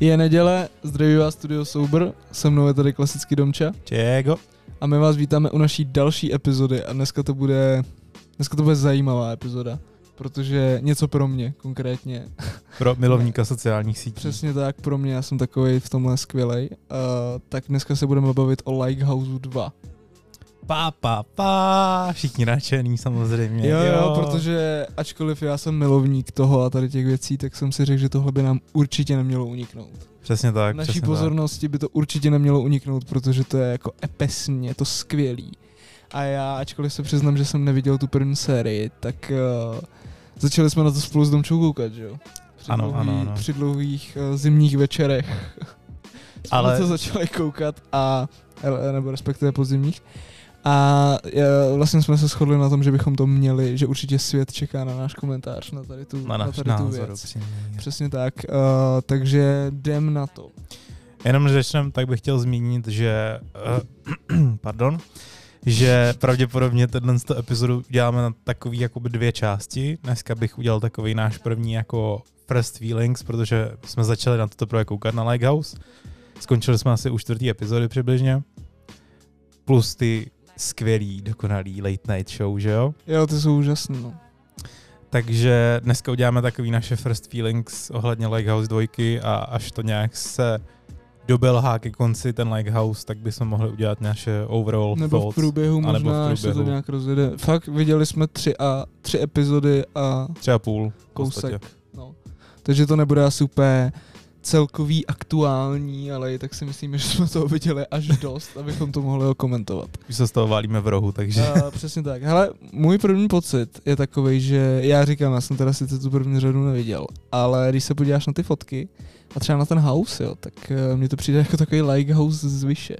Je neděle, zdraví vás Studio Sober, se mnou je tady klasický Domča Čego? a my vás vítáme u naší další epizody a dneska to bude, dneska to bude zajímavá epizoda, protože něco pro mě konkrétně. Pro milovníka sociálních sítí. Přesně tak, pro mě, já jsem takový v tomhle skvělej. Uh, tak dneska se budeme bavit o Lighthouse 2. Pá, pá, pá, všichni nadšený samozřejmě. Jo, jo, protože ačkoliv já jsem milovník toho a tady těch věcí, tak jsem si řekl, že tohle by nám určitě nemělo uniknout. Přesně tak, Naší přesně pozornosti by to určitě nemělo uniknout, protože to je jako epesní, je to skvělý. A já, ačkoliv se přiznám, že jsem neviděl tu první sérii, tak uh, začali jsme na to spolu s Domčou koukat, že jo? Při Ano, dlouhý, ano, ano. Při dlouhých uh, zimních večerech jsme Ale- na to začali koukat a, eh, nebo respektive podzimních. A uh, vlastně jsme se shodli na tom, že bychom to měli, že určitě svět čeká na náš komentář na tady tu, Na náš tady tu věc. upřímně. Přesně tak, uh, takže jdem na to. Jenom než začnem, tak bych chtěl zmínit, že, uh, pardon, že pravděpodobně tenhle epizodu děláme na takový jakoby dvě části. Dneska bych udělal takový náš první jako first feelings, protože jsme začali na to teprve koukat na Lighthouse. Skončili jsme asi u čtvrtý epizody přibližně. Plus ty skvělý, dokonalý late night show, že jo? Jo, ty jsou úžasný, no. Takže dneska uděláme takový naše first feelings ohledně Lighthouse 2 a až to nějak se dobelhá ke konci ten Lighthouse, tak bychom mohli udělat naše overall Nebo v thoughts. průběhu anebo v možná, až se to průběhu. nějak rozjede. Fakt, viděli jsme tři, a, tři epizody a Třeba půl. v podstatě. kousek. No. Takže to nebude asi úplně celkový aktuální, ale i tak si myslíme, že jsme toho viděli až dost, abychom to mohli okomentovat. Už se z toho válíme v rohu, takže Uh, přesně tak. Hele, můj první pocit je takový, že já říkám, já jsem teda sice tu první řadu neviděl, ale když se podíváš na ty fotky a třeba na ten house, jo, tak uh, mně to přijde jako takový lighthouse z vyše.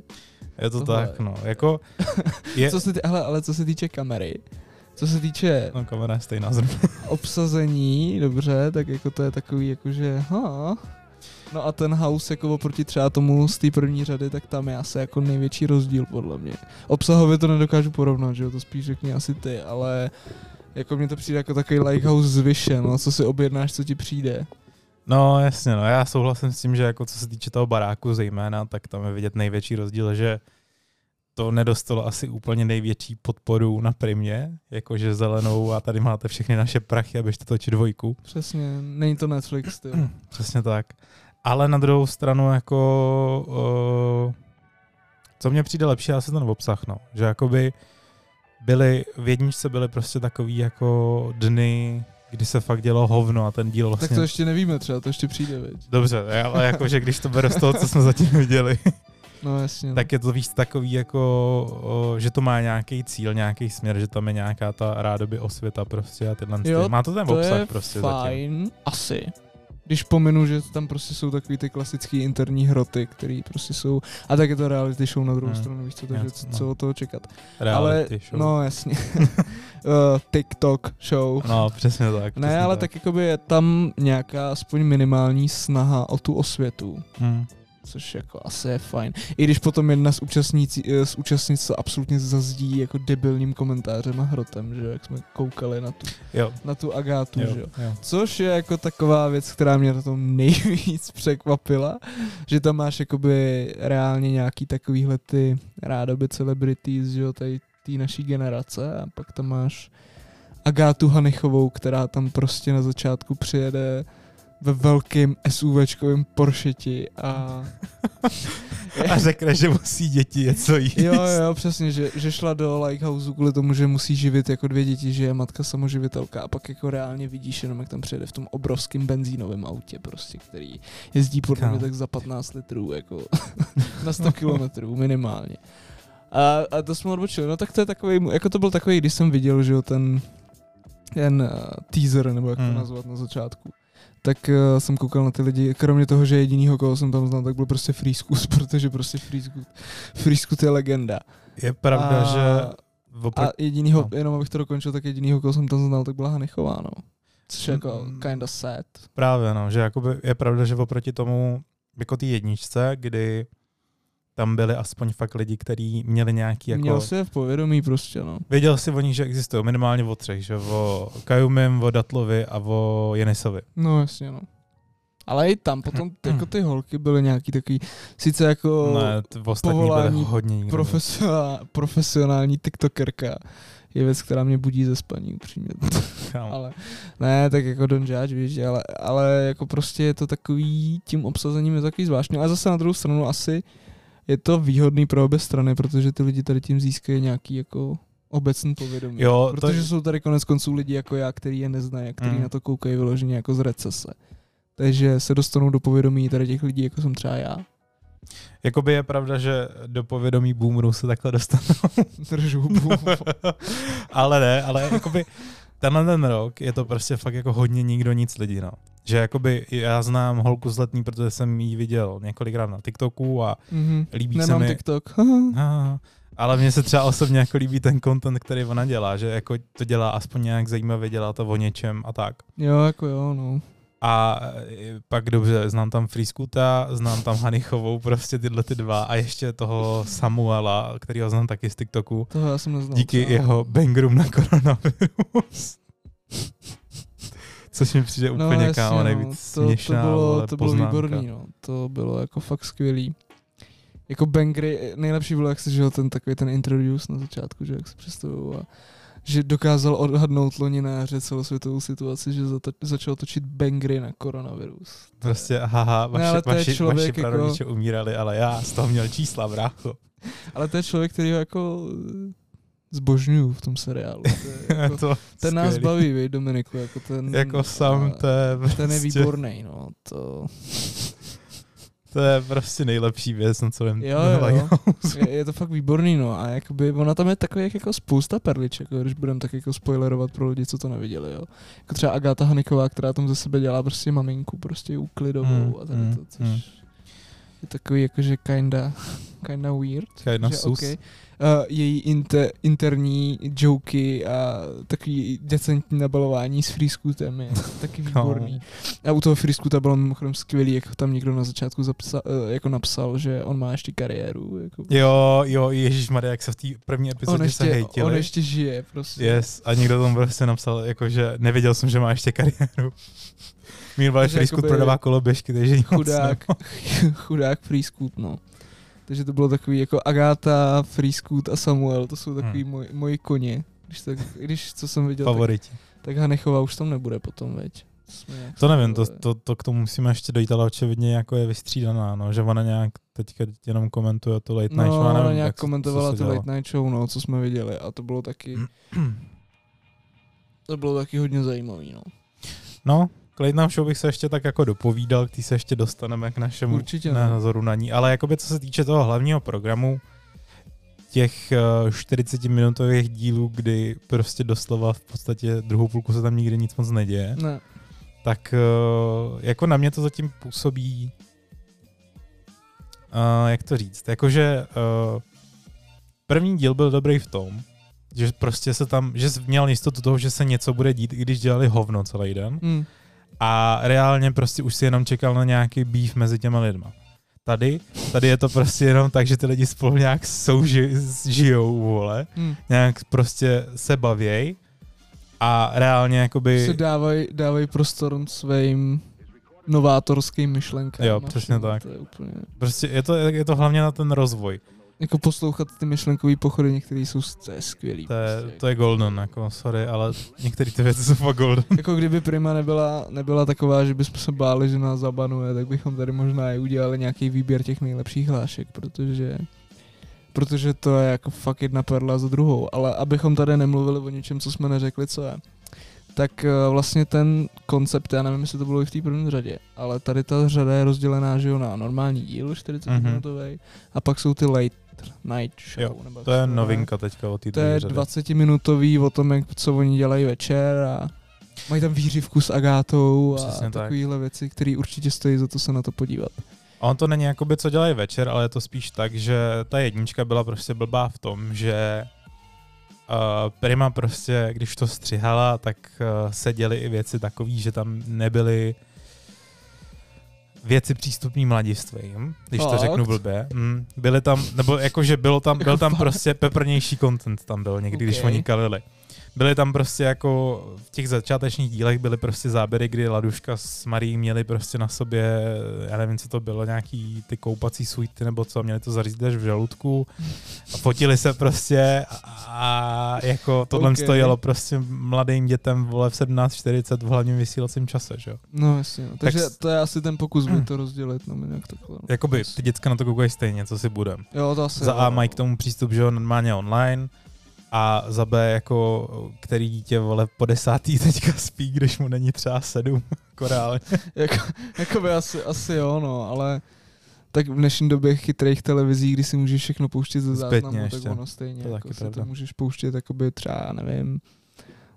je to tohle. tak, no. Jako je... Co se ty, hele, ale co se týče kamery, co se týče No, kamera je stejná zrovna. obsazení, dobře, tak jako to je takový, jakože, ha. No a ten house jako oproti třeba tomu z té první řady, tak tam je asi jako největší rozdíl podle mě. Obsahově to nedokážu porovnat, že jo, to spíš řekni asi ty, ale jako mně to přijde jako takový lighthouse z vyše, no, co si objednáš, co ti přijde. No jasně, no já souhlasím s tím, že jako co se týče toho baráku zejména, tak tam je vidět největší rozdíl, že to nedostalo asi úplně největší podporu na primě, jakože zelenou a tady máte všechny naše prachy a běžte točit dvojku. Přesně, není to Netflix, ty. Přesně tak. Ale na druhou stranu jako uh, co mně přijde lepší, asi ten obsah, no. Že jakoby byly, v jedničce byly prostě takový jako dny, kdy se fakt dělo hovno a ten díl vlastně... Tak to ještě nevíme třeba, to ještě přijde, veď. Dobře, ale jakože když to beru z toho, co jsme zatím viděli, No jasně. no. tak je to víc takový jako, o, že to má nějaký cíl, nějaký směr, že tam je nějaká ta rádoby osvěta prostě a tyhle. Jo, má to ten to obsah je prostě zatím. fajn, asi. Když pominu, že tam prostě jsou takový ty klasické interní hroty, které prostě jsou, a tak je to reality show na druhou Hmm. stranu, víš co, takže Jasně, co, no. od toho čekat. Reality ale, show. no jasně, uh, TikTok show. no, přesně tak. ne, přesně ale tak jakoby je tam nějaká aspoň minimální snaha o tu osvětu, Hmm. Což jako asi je fajn. I když potom jedna z, účastnící, eh, z účastnic to absolutně zazdí jako debilním komentářem a hrotem, že jo, jak jsme koukali na tu, Jo, na tu Agátu, jo, že jo. Což je jako taková věc, která mě na tom nejvíc překvapila, že tam máš jakoby reálně nějaký takovýhle ty rádoby celebrities, že jo, tady té naší generace a pak tam máš Agátu Hanichovou, která tam prostě na začátku přijede ve velkým SUVčkovým Poršeti a... A řekne, že musí děti něco jíst. Jo, jo, přesně, že, že šla do Likehouse kvůli tomu, že musí živit jako dvě děti, že je matka samoživitelka a pak jako reálně vidíš jenom, jak tam přijede v tom obrovském benzínovém autě prostě, který jezdí podle mě tak za 15 litrů, jako na 100 kilometrů minimálně. A, a to jsme odbočili, no tak to je takový, jako to byl takový, když jsem viděl, že jo, ten, ten uh, teaser, nebo jak to Hmm. nazvat na začátku, tak uh, jsem koukal na ty lidi, kromě toho, že jedinýho, koho jsem tam znal, tak byl prostě Freeskus, protože prostě Freeskus, je legenda. Je pravda, a, že A opr- jedinýho, no. jenom abych to dokončil, tak jedinýho, koho jsem tam znal, tak byla Hanichová, no. Což je jako Mm. kinda sad. právě, no, že jakoby je pravda, že oproti tomu, jako té jedničce, kdy tam byli aspoň fakt lidi, kteří měli nějaký jako... Měl si v povědomí prostě, no. Věděl si o nich, že existují minimálně o třech, že o Kajumim, o Datlovi a o Jenisovi. No jasně, no. Ale i tam potom jako ty holky byly nějaký takový, sice jako Ne, povolání byly hodně nikdo. profesionál, profesionální tiktokerka je věc, která mě budí ze spaní upřímně. Ale ne, tak jako don't judge, víš, ale, ale jako prostě je to takový, tím obsazením je to takový zvláštní, ale zase na druhou stranu asi je to výhodný pro obě strany, protože ty lidi tady tím získají nějaký jako obecný povědomí. Jo, to protože je- jsou tady konec konců lidi jako já, který je neznají a který Mm. na to koukají vyloženě jako z recese. Takže se dostanou do povědomí tady těch lidí, jako jsem třeba já. Jakoby je pravda, že do povědomí boomerů se takhle dostanou. Držu hubu. ale ne, ale jakoby tenhle ten rok je to prostě fakt jako hodně nikdo nic lidí, no. Že jakoby já znám holku z letní, protože jsem ji viděl několikrát na TikToku a Mhm. líbí se Nemám mi... TikTok. Ah, ale mně se třeba osobně jako líbí ten content, který ona dělá, že jako to dělá aspoň nějak zajímavě, dělá to o něčem a tak. jo, jako jo, no. A e, pak dobře, znám tam Freescoota, znám tam Hanichovou, prostě tyhle ty dva a ještě toho Samuela, kterýho znám taky z TikToku, Toho já jsem neznal. díky třeba. jeho bangerům na koronavirus. Což mi přijde úplně no, jasně, kámo no. nejvíc to, směšná to bylo, to bylo výborný, no. To bylo jako fakt skvělý. Jako bangry, nejlepší bylo, jak se žil ten takový ten introduce na začátku, že jak se představují a že dokázal odhadnout loni na jaře celosvětovou situaci, že zata- začal točit bangry na koronavirus. Prostě, haha, vaši, ale to je vaši, člověk vaši jako- prarodiče umírali, ale já z toho měl čísla, brácho. Ale to je člověk, který jako zbožňuju v tom seriálu. To je jako, to ten nás skvělý. baví, vej, Dominiku, jako ten... Jako sám, to je prostě, Ten je výborný, no. To, to je prostě nejlepší věc na celém Jo, jo. Je, je, to fakt výborný, no. A jakoby, ona tam je takových jako spousta perliček, jako, když budeme tak jako spoilerovat pro lidi, co to neviděli, jo. Jako třeba Agáta Haniková, která tam ze sebe dělá prostě maminku, prostě uklidovou Mm, a tady mm, to, což mm. je takový jakože kinda, kinda weird. Kinda že sus. okay. Uh, její inter, interní joky a takový decentní nabalování s Freescootem je taky výborný. A u toho Freescoota bylo mimochodem skvělý, jak tam někdo na začátku zapsal, uh, jako napsal, že on má ještě kariéru. Jako. Jo, jo, Ježíš Maria, jak se v té první on, epizodě se ještě, hejtili. on ještě žije, prostě. Yes, a někdo tam prostě napsal, jako, že nevěděl jsem, že má ještě kariéru. Meanwhile jakoby prodává koloběžky, takže nic Chudák, chudák Freescoot, no. Takže to bylo takový jako Agáta, Freescoot a Samuel, to jsou takový Hmm. moji, moji koně. Když, tak, když co jsem viděl, tak, favoriti. tak Hanechová už tam nebude potom, veď. To nevím, to, to, to, k tomu musíme ještě dojít, ale očividně jako je vystřídaná, no, že ona nějak teďka jenom komentuje tu late night No, show, já nevím, ona nějak jak komentovala tu dělá. Late Night Show, no, co jsme viděli a to bylo taky, to bylo taky hodně zajímavý, no. No, k late night show bych se ještě tak jako dopovídal, k se ještě dostaneme k našemu Určitě, no. názoru na ní, ale jakoby co se týče toho hlavního programu, těch eh, 40-minutových dílů, kdy prostě doslova v podstatě druhou půlku se tam nikdy nic moc neděje, Ne, tak eh, jako na mě to zatím působí, uh, jak to říct, jakože uh, první díl byl dobrý v tom, že prostě se tam, že měl jistotu toho, že se něco bude dít, i když dělali hovno celý den hm. A reálně prostě už si jenom čekal na nějaký býv mezi těma lidma. Tady, tady je to prostě jenom tak, že ty lidi spolu nějak souži, žijou, vole, Hm. nějak prostě se bavěj a reálně jakoby... Se dávají dávaj prostor svým novátorským myšlenkám. Jo, přesně tak. To je úplně, Prostě je to, je to hlavně na ten rozvoj. Jako poslouchat ty myšlenkové pochody, některé jsou to je skvělý. To je, prostě. to je golden, jako sorry, ale některé ty věci jsou fakt golden. Jako kdyby Prima nebyla, nebyla taková, že bychom se báli, že nás zabanuje, tak bychom tady možná i udělali nějaký výběr těch nejlepších hlášek, protože protože to je jako fakt jedna perla za druhou, ale abychom tady nemluvili o něčem, co jsme neřekli, co je, tak eh, vlastně ten koncept, já nevím, jestli to bylo i v té první řadě, ale tady ta řada je rozdělená, že jo, na normální díl, 40 Mhm. minutový, a pak jsou ty late night show. Jo, nebo To je jmenuje. novinka teďka o té To je 20 minutový o tom, jak, co oni dělají večer a mají tam výřivku s Agátou a Přesně tak. takovéhle věci, které určitě stojí za to se na to podívat. A on to není jakoby, co dělají večer, ale je to spíš tak, že ta jednička byla prostě blbá v tom, že uh, Prima prostě, když to střihala, tak uh, se děly i věci takové, že tam nebyly věci přístupné mladistvým, když to Fakt? řeknu blbě. Mm, byly tam, nebo jakože bylo tam, byl tam prostě peprnější content tam byl někdy, když Ok. oni kalili. Byly tam prostě jako v těch začátečních dílech byly prostě záběry, kdy Laduška s Marí měli prostě na sobě, já nevím, co to bylo, nějaký ty koupací suity nebo co, měli to zařízit až v žaludku a fotili se prostě a, a jako tohle Okay. okay. jelo prostě mladým dětem vole v 17.40 v hlavním vysílacím čase, že jo. No jasně, no. takže Tak to je asi ten pokus by to rozdělit, no nějak takhle. No. Jakoby ty děcka na to koukají stejně, co si budem. Jo, to asi Za jo. A mají k tomu přístup, že jo, normálně online, a za B jako, který dítě, vole, po desátý teďka spí, když mu není třeba sedm, jako reálně. jako, jako by asi, asi jo, no, ale tak v dnešní době chytrých televizí, kdy si můžeš všechno pouštět ze záznamu, tak ještě. ono stejně, To jako si pravda. to můžeš pouštět, jakoby třeba, nevím,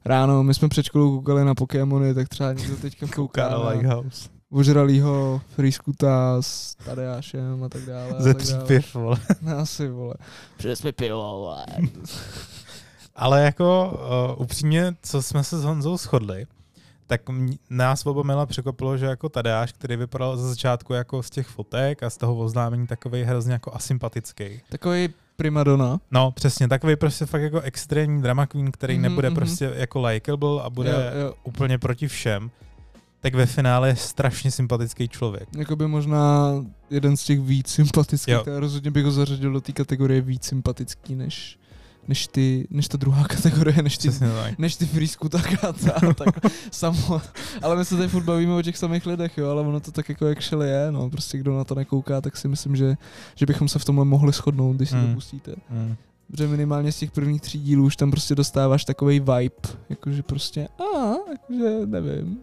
ráno, my jsme před školou koukali na Pokémony, tak třeba někdo teďka kouká Kouká na Lighthouse. Ožralýho Freeskuta s Tadeášem a tak dále. a Ze tak tří dále. piv, vole. No, asi, vole. Přines mi pivo, vole. Ale jako uh, upřímně, co jsme se s Honzou shodli, tak nás oba mila překvapilo, že jako Tadeáš, který vypadal ze začátku jako z těch fotek a z toho oznámení takový hrozně jako asympatický. Takový primadona. No, přesně, takový prostě fakt jako extrémní drama queen, který Mhm, nebude mhm. prostě jako likable a bude Jo, jo. úplně proti všem, tak ve finále je strašně sympatický člověk. Jakoby možná jeden z těch víc sympatických, Jo. ale rozhodně bych ho zařadil do té kategorie víc sympatický než, než, ty, než ta druhá kategorie, než ty, než ty frýsku tak a ta, tak samo. Ale my se tady furt bavíme o těch samých lidech, jo, ale ono to tak jako actually je, no, prostě kdo na to nekouká, tak si myslím, že, že bychom se v tomhle mohli shodnout, když si Hmm. to pustíte. Mm. Protože minimálně z těch prvních tří dílů už tam prostě dostáváš takový vibe, jakože prostě, a, jakože nevím.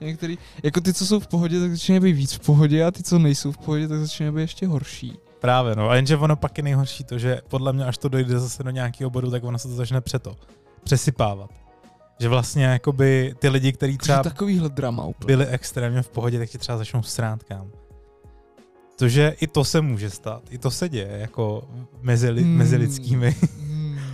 Některý, jako ty, co jsou v pohodě, tak začínají být víc v pohodě a ty, co nejsou v pohodě, tak začínají být ještě horší. Právě, no. A jenže ono pak je nejhorší to, že podle mě, až to dojde zase do nějakého bodu, tak ono se to začne přeto. Přesypávat. Že vlastně jakoby ty lidi, kteří Třeba takovýhle drama úplně. byli extrémně v pohodě, tak ti třeba začnou srát kam. Tože i to se může stát. I to se děje, jako mezi, li, Hmm. mezi lidskými.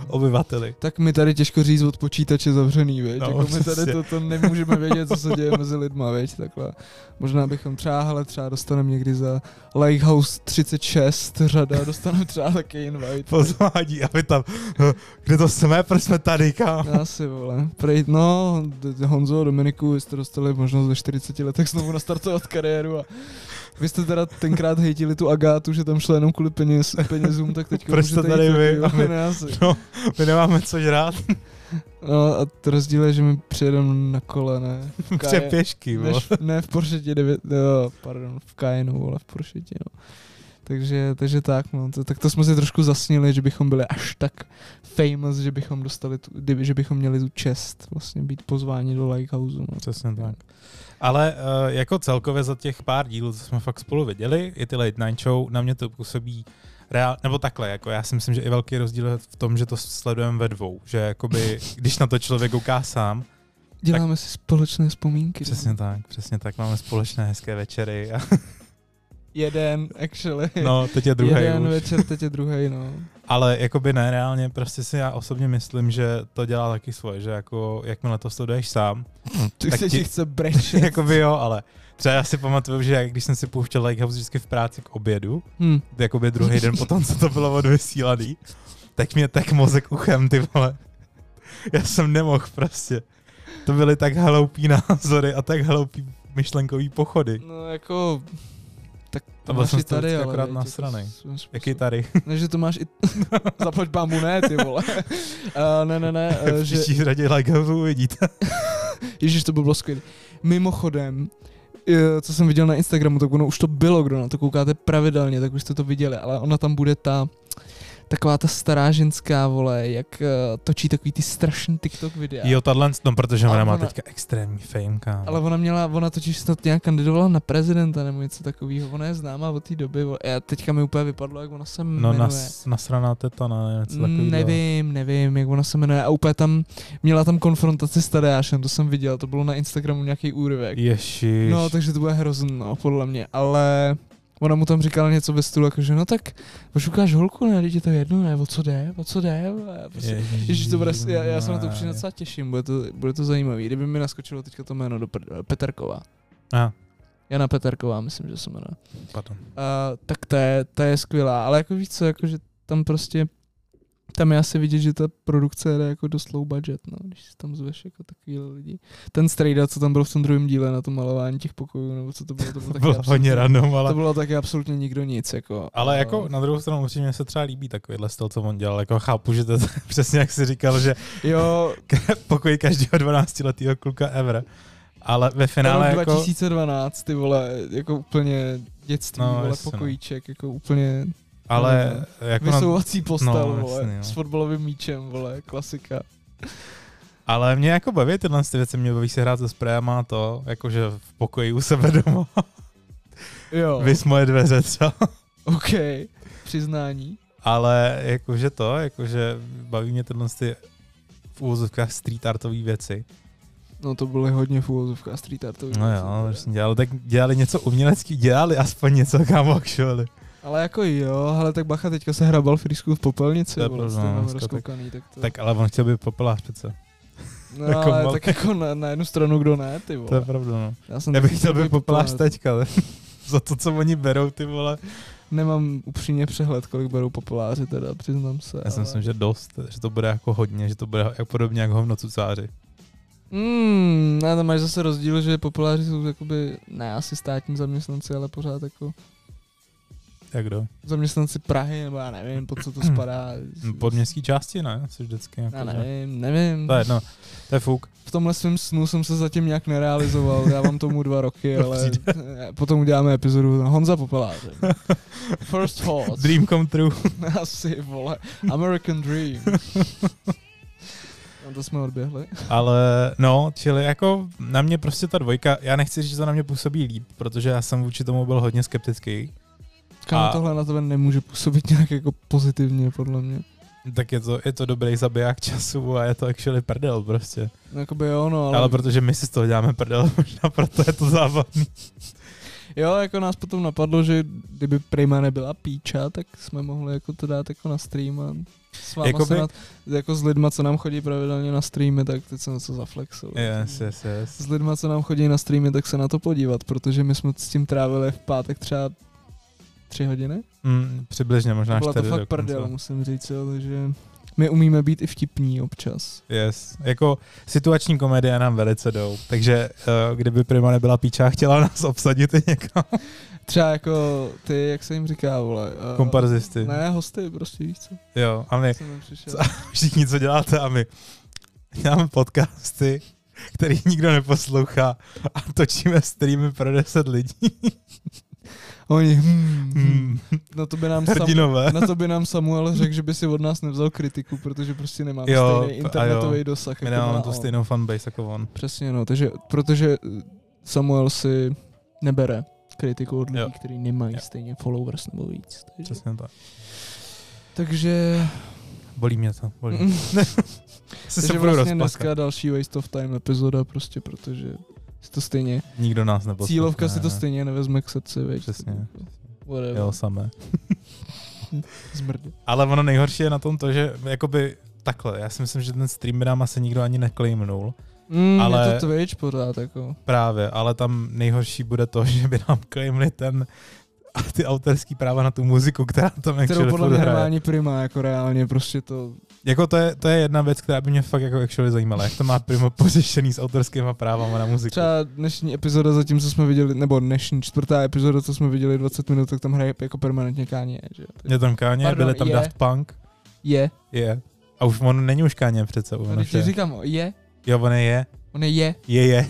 obyvateli. Tak mi tady těžko říct od počítače zavřený, viď? No, jako my tady to, to nemůžeme vědět, co se děje mezi lidma, viď? Takhle. Možná bychom třeba, hele, třeba dostaneme někdy za Lighthouse 36 řada, dostaneme třeba taky invite. Pozvání a vy tam, kde to jsme, proč jsme tady, kam? Asi, vole. Prej, no, Honzo, Dominiku, vy jste dostali možnost ve 40 letech znovu nastartovat kariéru a vy jste teda tenkrát hejtili tu Agátu, že tam šla jenom kvůli peněz, penězům, tak teď Proč jste tady vy a my-. No, my nemáme co žrát. No a to rozdíl je, že my přijedeme na kole, ne? Pře Kaje- pěšky, než, ne v Porscheti 9, no, pardon, v Cayenu, ale v Porscheti, no. Takže, takže tak, no, to, tak to jsme si trošku zasnili, že bychom byli až tak famous, že bychom dostali, tu, že bychom měli tu čest vlastně být pozváni do Lighthouse. No. Přesně tak. Ale uh, jako celkově za těch pár dílů, co jsme fakt spolu viděli, i ty late night show, na mě to působí reál, nebo takhle, jako já si myslím, že i velký rozdíl je v tom, že to sledujeme ve dvou, že jakoby, když na to člověk kouká sám, Děláme si společné vzpomínky. přesně tak, přesně tak, máme společné hezké večery a Jeden, actually. no, teď je druhý Jeden už. večer, teď je druhý, no. Ale jakoby ne, reálně prostě si já osobně myslím, že to dělá taky svoje, že jako jakmile to sleduješ sám, Ty Tak se ti- chce brečet. jakoby jo, ale třeba já si pamatuju, že jak když jsem si pouštěl Lighthouse vždycky v práci k obědu, hm. jakoby druhý den potom, co to bylo odvysílaný, tak mě tak mozek uchem, ty vole. Já jsem nemohl prostě. To byly tak hloupý názory a tak hloupý myšlenkový pochody. No jako... Tak to To byl máš jsem i tady, ale akorát nasranej. Jaký tady? Ne, že to máš i... Zaplať pámu, ne, ty vole. Uh, ne, ne, ne, uh, V že... příští řadě Lighthouse uvidíte. Ježíš, to by bylo skvělé. Mimochodem, eh, co jsem viděl na Instagramu, tak ono už to bylo, kdo na to koukáte pravidelně, tak už jste to viděli, ale ona tam bude ta taková ta stará ženská, vole, jak uh, točí takový ty strašný TikTok videa. Jo, tahle, no, protože Ale ona má ona- teďka extrémní fame, kámo. Ale ona měla, ona totiž snad nějak kandidovala na prezidenta nebo něco takového. Ona je známá od té doby. vole. Já teďka mi úplně vypadlo, jak ona se No, jmenuje. nas, nasraná teta, ne, něco takového. Nevím, nevím, jak ona se jmenuje. A úplně tam, měla tam konfrontaci s Tadeášem, to jsem viděl, to bylo na Instagramu nějaký úryvek. Ježiš. No, takže to bude hrozný, no, podle mě, ale ona mu tam říkala něco ve stylu, jakože no tak pošukáš holku, ne, teď je to jedno, ne, o co jde, o co jde, prostě, Ježíš, to bude, já, já se na to upřímně docela těším, bude to, bude to zajímavý. Kdyby mi naskočilo teďka to jméno do pr- Peterková. A, Jana Peterková, myslím, že se jmenuje. pardon. Uh, tak to je, to je skvělá, ale jako víš co, jako že tam prostě Tam je asi vidět, že ta produkce jde jako dost low budget, no, když si tam zveš jako takový lidi. Ten strejda, co tam byl v tom druhém díle na to malování těch pokojů, nebo co to bylo, to bylo taky Bylo hodně random, ale... To bylo taky absolutně nikdo nic, jako. Ale jako na druhou stranu určitě mě se třeba líbí takovýhle styl, co on dělal. Jako chápu, že to je přesně jak jsi říkal, že Jo, pokoj každého 12 letého kluka ever. Ale ve finále jako... 2012, ty vole, jako úplně dětství, No, no, vole, jasně, no. pokojíček, jako úplně Ale jako na, vysouvací postel, no, no, vole, jasně, no. s fotbalovým míčem, vole, klasika. ale mě jako baví tyhle ty věci, mě baví se hrát se sprayama a to, jakože v pokoji u sebe doma. Jo, Vys moje dveře třeba. OK, přiznání. Ale jakože to, jakože baví mě tyhle ty v úvozovkách street artové věci. No to byly hodně v úvozovkách street artový. No věci, jo, vole. vlastně dělali, tak dělali něco umělecký, dělali aspoň něco, kámo, actually. Ale jako jo, ale tak bacha, teďka se hrabal v Frýsku v popelnici, To je vole, no, tak- rozkoukaný, tak to... Tak ale on chtěl být popelář přece. no, jako ale mal- tak jako na, na, jednu stranu kdo ne, ty To je vole. pravda, no. Já, jsem Já bych chtěl být popelář teďka, ale za to, co oni berou, ty vole. Nemám upřímně přehled, kolik berou populáři teda, přiznám se. Já si ale... myslím, že dost, že to bude jako hodně, že to bude jako podobně jako hovno cucáři. Mm, ne, tam máš zase rozdíl, že populáři jsou jakoby, ne asi státní zaměstnanci, ale pořád jako Jak kdo? zaměstnanci Prahy, nebo já nevím, pod co to spadá. Pod městské části, ne? Jsi vždycky jako, Já že- nevím, nevím. To je jedno, to je fuk. V tomhle svém snu jsem se zatím nějak nerealizoval, dávám tomu dva roky, ale potom uděláme epizodu na Honza Popeláře. First thoughts. Dream come true. Asi, vole. American Dream. No to jsme odběhli. Ale no, čili jako na mě prostě ta dvojka, já nechci říct, že to na mě působí líp, protože já jsem vůči tomu byl hodně skeptický. Kámo, A- tohle na tebe nemůže působit nějak jako pozitivně, podle mě. Tak je to, je to dobrý zabiják času a je to actually prdel prostě. No, jakoby jo, no, Ale, ale, ale protože my si z toho děláme prdel, možná proto je to zábavný. jo, jako nás potom napadlo, že kdyby Prima nebyla píča, tak jsme mohli jako to dát jako na stream a s váma Jakoby- se na, jako s lidma, co nám chodí pravidelně na streamy, tak teď jsem něco zaflexil. Yes, yes, yes. S lidma, co nám chodí na streamy, tak se na to podívat, protože my jsme s tím trávili v pátek třeba tři hodiny. Mm, přibližně, možná Byla to fakt dokonce. prdel, musím říct, jo, takže my umíme být i vtipní občas. Yes. Jako situační komedie nám velice jdou, takže uh, kdyby Prima nebyla píča chtěla nás obsadit i někam. Třeba jako ty, jak se jim říká, vole. Uh, Komparzisty. Ne, hosty, prostě víš co. Jo, a my. Co? všichni, co děláte a my děláme podcasty, který nikdo neposlouchá a točíme streamy pro 10 lidí. Oni, hmm, hmm. Hmm. Na, to by nám Sam, Hrdinové. na to by nám Samuel řekl, že by si od nás nevzal kritiku, protože prostě nemáme Jo, stejný a jo. internetový dosah. My jako má nemáme tu stejnou fanbase jako on. Přesně, no, takže, protože Samuel si nebere kritiku od lidí, kteří nemají Jo. stejně followers nebo víc. Takže, Přesně tak. takže, Bolí mě to, bolí. Se takže vlastně dneska další waste of time epizoda, prostě protože si to stejně, Nikdo nás neposlouchá. cílovka si to stejně nevezme k srdci, veď. Přesně. Whatever. Jo, samé. Zmrdy. Ale ono nejhorší je na tom to, že jakoby takhle, já si myslím, že ten stream by nám asi nikdo ani neclaimnul. Mm, ale... Je to Twitch pořád, jako. Právě, ale tam nejhorší bude to, že by nám claimli ten a ty autorský práva na tu muziku, která tam Kterou actually podle mě hraje. prima, jako reálně prostě to... Jako to je, to je jedna věc, která by mě fakt jako actually zajímala, jak to má primo pořešený s autorskými právama na muziku. Třeba dnešní epizoda zatím, co jsme viděli, nebo dnešní čtvrtá epizoda, co jsme viděli 20 minut, tak tam hraje jako permanentně Kanye, že. Je tam Kanye, Pardon, byli tam je. Daft Punk, Je. je. A už on není už Kanye přece, No, on když už ti je. říkám, je, Jo, on je, je, on je je, je, je.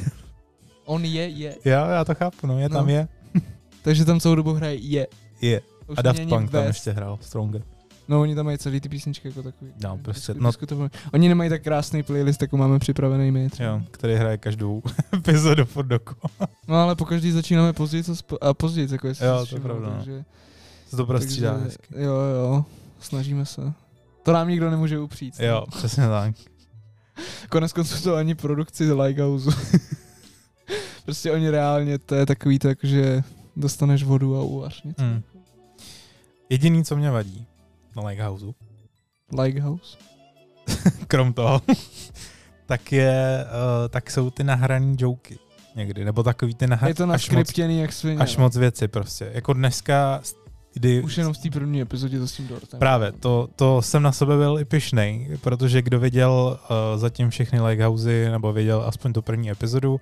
on je je. Jo, já to chápu, no, je No. tam je, Takže tam celou dobu hraje je. je. Už A Daft Punk tam ještě hrál, Stronger. No oni tam mají celý ty písničky jako takový. No, prostě, Disku- no- diskutovaný. Oni nemají tak krásný playlist, jako máme připravený my. třeba. Jo, který hraje každou epizodu furt dokola. No ale po každý začínáme později a, spo- a později, jako jestli Jo, to je pravda, no. Takže, Se to prostřídá takže, hezky. jo, jo, snažíme se. To nám nikdo nemůže upřít. Jo, přesně tak. Konec konců to ani produkci Lighthouse. prostě oni reálně, to je takový tak, že dostaneš vodu a uvař něco. Mm. Jediný, co mě vadí na Lighthouse, Lighthouse? krom toho, tak je, uh, tak jsou ty nahraný joky někdy, nebo takový ty nahraný, Je to naskriptěný jak svině. až no. moc věci prostě. Jako dneska, kdy... Už jenom v té první epizodě to s tím dortem. Právě, to, to jsem na sebe byl i pišnej, protože kdo viděl uh, zatím všechny Lighthousey, nebo viděl aspoň tu první epizodu,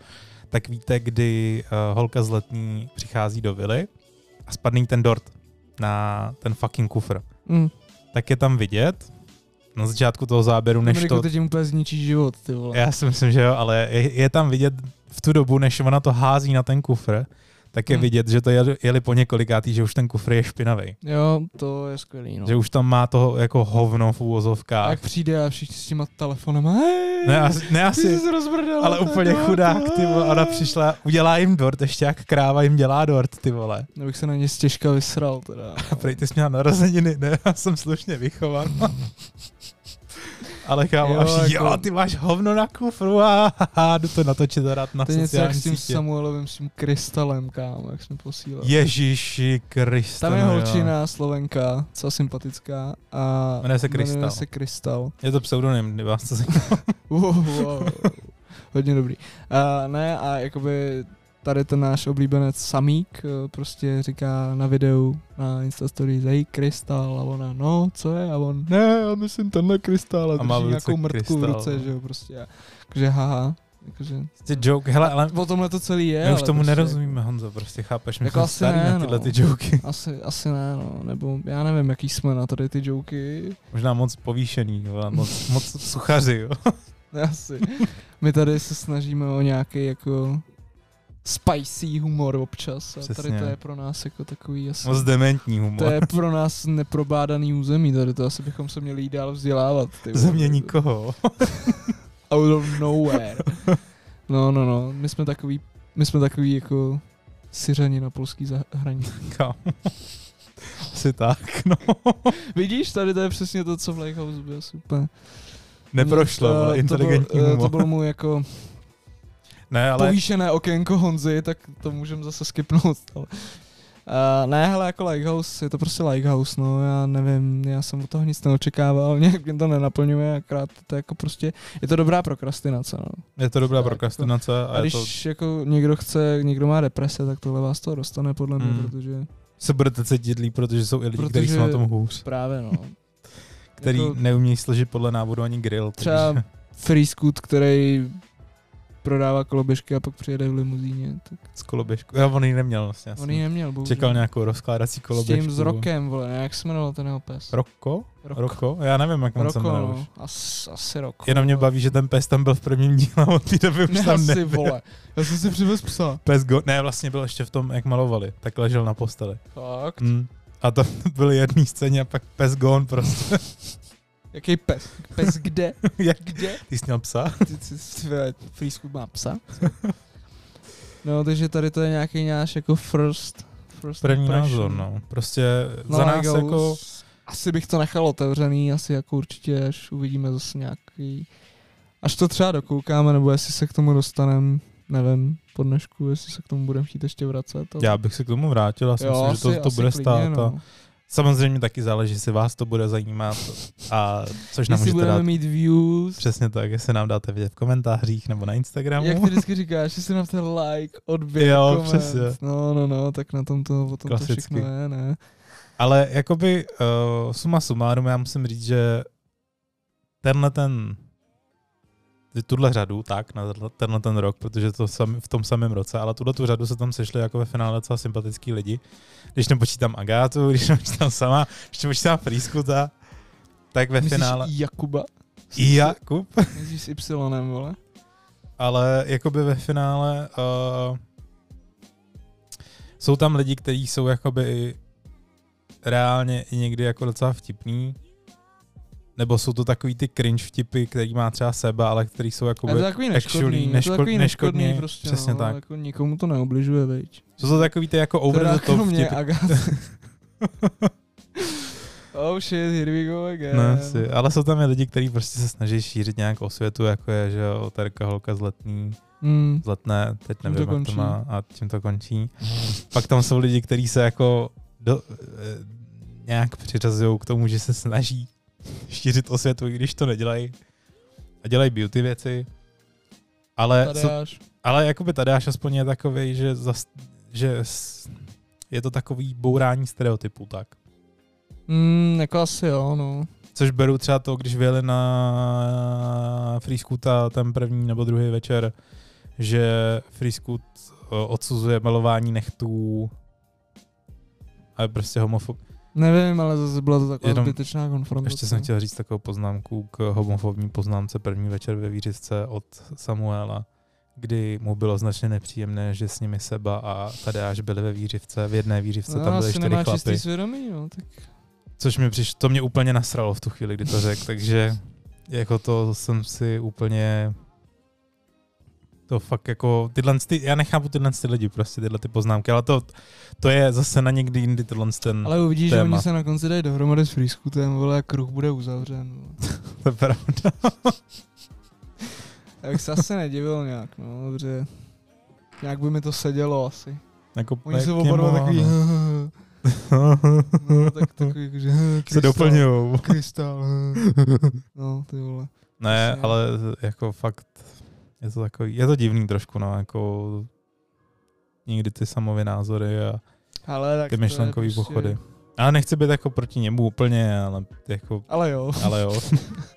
tak víte, kdy uh, holka z letní přichází do vily a spadne ten dort na ten fucking kufr. Mm. Tak je tam vidět na začátku toho záběru, než Dominiku, to... teď jim úplně zničí život, ty vole. Já si myslím, že jo, ale je, je tam vidět v tu dobu, než ona to hází na ten kufr, tak je Hmm. vidět, že to jeli, jeli po několikátý, že už ten kufr je špinavý. Jo, to je skvělý, no. Že už tam má toho jako hovno v A úvozovkách. jak přijde a všichni s těma telefonama, hej, Ne, asi, ne ty asi, ale úplně dort, chudák, ty vole. Ona přišla, udělá jim dort, ještě jak kráva jim dělá dort, ty vole. Abych se na ně stěžka vysral, teda. A prej ty jsi měla narozeniny, ne, já jsem slušně vychovan. Ale kámo, Jo, až jako- jo, ty máš hovno na kufru a haha, jdu to natočit a dát na To něco jak sociální s tím sítě. Samuelovým, s tím krystalem, kámo, jak jsme posílali. Ježíši Kriste. Tam je no jo. holčina, slovenka, co sympatická a Jmenuje se Krystal. jmenuje se Krystal. Je to pseudonym, vás to. Wow, wow. Hodně dobrý. A ne, a jakoby tady ten náš oblíbenec Samík eh, prostě říká na videu na Instastory hej, krystal a ona, no, co je? A on, ne, já myslím tenhle krystal a, A má v nějakou mrtku v krystal, ruce, no. že jo, prostě. A, takže haha, jakože, Ty joke, hele, ale o tomhle to celý je. my už tomu prostě nerozumíme, Honzo, prostě chápeš, my Jako jsme asi starý ne, na tyhle no. ty joky. Asi, asi ne, no, nebo já nevím, jaký jsme na tady ty joky. Možná moc povýšený, jo, moc, moc suchaři, jo. Asi. My tady se snažíme o nějaký jako spicy humor občas a tady Přesně. to je pro nás jako takový asi... Moc dementní To humor. je pro nás neprobádaný území, tady to asi bychom se měli dál vzdělávat. Ty vole. Země nikoho. Out of nowhere. No, no, no, my jsme takový, my jsme takový jako syřani na polský zahraničí. Kam. Asi tak, no. Vidíš, tady to je přesně to, co v Lighthouse bylo super. Neprošlo, to, ale to, inteligentní byl, eh, humor. to byl můj jako Ne, ale povýšené okénko Honzy, tak to můžeme zase skipnout. Ale. Uh, ne, hele, jako Lighthouse, je to prostě Lighthouse, no, já nevím, já jsem od toho nic neočekával, nějak mě to nenaplňuje, akorát to je jako prostě, je to dobrá prokrastinace, no. je to dobrá tak, prokrastinace a, A je když to, jako někdo chce, někdo má deprese, tak tohle vás to dostane podle mě, Mm. protože se budete cítit líp, protože jsou i lidi, Protože- kteří jsou na tom hůř. právě, no. Který jako neumí složit podle návodu ani grill. třeba takže- Freescoot, který prodává koloběžky a pak přijede v limuzíně, tak Z koloběžku. Já on ji neměl vlastně. On ji neměl, bohužel. čekal nějakou rozkládací S koloběžku. tím s Rokem, vole, jak se jmenoval ten jeho pes? Roko? Rok. Roko? Já nevím, jak on se Roko, jmenuje. no. As, asi rok. Jenom mě baví, že ten pes tam byl v prvním díle a od té doby už ne, tam asi, nebyl. vole. Já jsem si přivez psa. Pes go... Ne, vlastně byl ještě v tom, jak malovali. Tak ležel na posteli. Fakt? Mm. A to byly jedné scéně a pak pes gone prostě. Jaký pes? Pes kde? jak? Kde? Ty jsi měl psa? Ty, ty, ty, Freescoot má psa? No, takže tady to je nějaký náš jako first, first První impression. názor, no. Prostě No, za nás jako... Asi bych to nechal otevřený, asi jako určitě, až uvidíme zase nějaký... Až to třeba dokoukáme, nebo jestli se k tomu dostaneme, nevím, po dnešku, jestli se k tomu budeme chtít ještě vracet. ale- Já bych se k tomu vrátil, já si myslím, že to, asi- to asi bude klidně, stát. A no. Samozřejmě taky záleží, jestli vás to bude zajímat. A což nám Jestli budeme dát mít views, přesně tak, jestli nám dáte vědět v komentářích nebo na Instagramu. jak ty vždycky říkáš, jestli nám ten like, odběr, Jo, koment. přesně. No, no, no, tak na tom to, o tom to všechno je, ne? Ale jakoby uh, suma sumárum, já musím říct, že tenhle ten tuhle řadu, tak, na tenhle- ten rok, protože to sami, v tom samém roce, ale tuhle tu řadu se tam sešli jako ve finále docela sympatický lidi. Když nepočítám Agátu, když nepočítám sama, když nepočítám Frýskuta, tak ve Myslíš finále Jakuba? i Jakub, Myslíš s Y, vole? ale jakoby ve finále uh, jsou tam lidi, kteří jsou jakoby reálně i někdy jako docela vtipný, nebo jsou to takový ty cringe vtipy, který má třeba seba, ale který jsou Je jakoby to takový neškodný, to takový neškodný, neškodný, prostě, přesně no, tak. Jako nikomu to neubližuje, veď. Jsou to takový ty jako over the top vtipy. Oh shit, here we go again. Ne, si, ale jsou tam i lidi, kteří prostě se snaží šířit nějakou světu, jako je, že jo, Terka holka z letní, Hmm. z letné, teď nevím, to jak to má a tím to končí. Pak tam jsou lidi, kteří se jako do, eh, nějak přiřazují k tomu, že se snaží šířit osvětu, i když to nedělají. A dělají beauty věci. Ale, Tadeáš. ale jakoby Tadeáš aspoň je takový, že, zas, že je to takový bourání stereotypů, tak. Mm, jako asi jo, no. Což beru třeba to, když vyjeli na Free Scoota ten první nebo druhý večer, že Free Scoot eh, odsuzuje malování nechtů a je prostě homofob. Nevím, ale zase byla to taková Jenom- zbytečná konfrontace. Ještě jsem chtěl říct takovou poznámku k homofobní poznámce první večer ve Vířivce od Samuela, kdy mu bylo značně nepříjemné, že s nimi Seba a Tadeáš byli ve Vířivce, v jedné Vířivce no, tam byly čtyři chlapy. čistý svědomí, no, tak Což mi přišlo, to mě úplně nasralo v tu chvíli, kdy to řekl, takže jako to jsem si úplně to fakt jako tyhle, ty, já nechápu tyhle ty lidi, prostě tyhle ty poznámky, ale to, to je zase na někdy jindy tyhle ten, Ale uvidíš, že téma. oni se na konci dají dohromady s Freescootem, vole, jak kruh bude uzavřen. to je pravda. Já bych se asi nedivil nějak, no, dobře. Nějak by mi to sedělo asi. Jako, Oni jsou je oba dva takový, no. no, tak takový, jakože, se krystal, doplňujou. Krystal, no, ty vole. Ne, Jasně. ale jako fakt je to takový, je to divný trošku, no, jako někdy ty samové názory a Ale tak ty myšlenkový prostě- pochody. Ale nechci být jako proti němu úplně, ale jako, Ale jo. ale jo.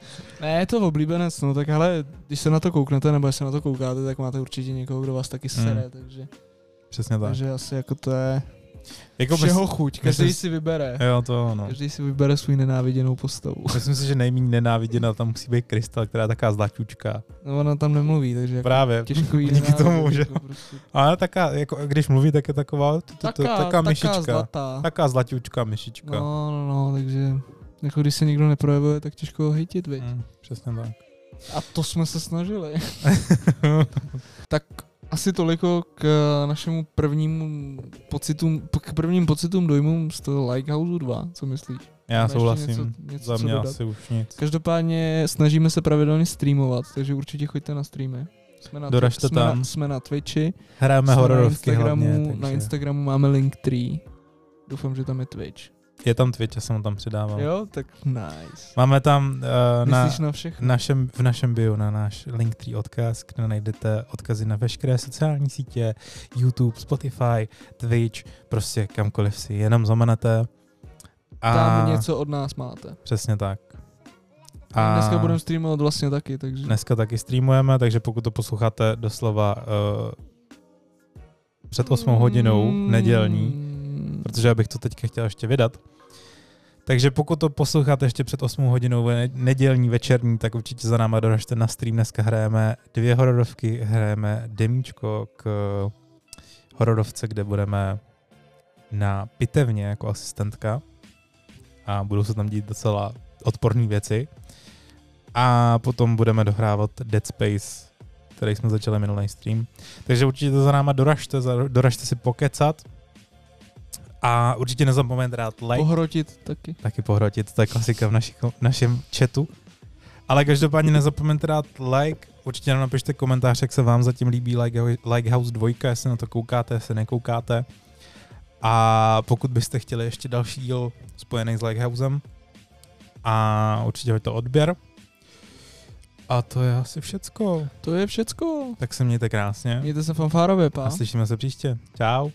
Ne, je to oblíbenec, no tak ale když se na to kouknete, nebo se na to koukáte, tak máte určitě někoho, kdo vás taky sere, Hmm. takže, Přesně tak. takže asi jako to je Jako všeho chuť, každý myslím- si vybere. Jo, to no. Každý si vybere svůj nenáviděnou postavu. Myslím si, že nejméně nenáviděná tam musí být Krystal, která je taká zlaťučka. No ona tam nemluví, takže jako Právě. těžko jí Díky tomu, že jako prostě. Ale taká, jako, když mluví, tak je taková, Taká, myšička. zlatá. Taká zlaťučka myšička. No, no, no, takže jako když se nikdo neprojevuje, tak těžko ho hejtit, viď? Mm, přesně tak. A to jsme se snažili. tak asi toliko k našemu prvnímu pocitům, k prvním pocitům dojmům z toho Likehouse 2, co myslíš? Já Máš ještě souhlasím. něco- něco Za mě asi už nic. Každopádně snažíme se pravidelně streamovat, takže určitě choďte na streamy. Jsme na, Doražte jsme tam. Na, jsme na Twitchi, Hrajeme jsme na hororovky Instagramu, hlavně, na takže Instagramu máme link 3. Doufám, že tam je Twitch. Je tam Twitch, já jsem ho tam přidával. Jo, tak nice. Máme tam uh, na, Myslíš na všechno? našem, v našem bio na náš Linktree odkaz, kde najdete odkazy na veškeré sociální sítě, YouTube, Spotify, Twitch, prostě kamkoliv si jenom zamanete. A Tam něco od nás máte. Přesně tak. A dneska budeme streamovat vlastně taky, takže... Dneska taky streamujeme, takže pokud to posloucháte doslova uh, před 8 hodinou nedělní, Mm. protože já bych to teďka chtěl ještě vydat. Takže pokud to posloucháte ještě před 8 hodinou nedělní, večerní, tak určitě za náma doražte na stream. Dneska hrajeme dvě hororovky, hrajeme demíčko k hororovce, kde budeme na pitevně jako asistentka a budou se tam dít docela odporné věci. A potom budeme dohrávat Dead Space, který jsme začali minulý stream. Takže určitě to za náma doražte, doražte si pokecat. A určitě nezapomeňte dát like, Pohrotit taky. taky pohrotit, to je klasika v, naši, v našem chatu. Ale každopádně nezapomeňte dát like, určitě nám napište komentář, jak se vám zatím líbí Like- Likehouse 2, jestli na to koukáte, jestli nekoukáte. A pokud byste chtěli ještě další díl spojený s Likehousem, a určitě hoďte odběr. A to je asi všecko. To je všecko. Tak se mějte krásně. Mějte se fanfárově, pa. A slyšíme se příště. Čau.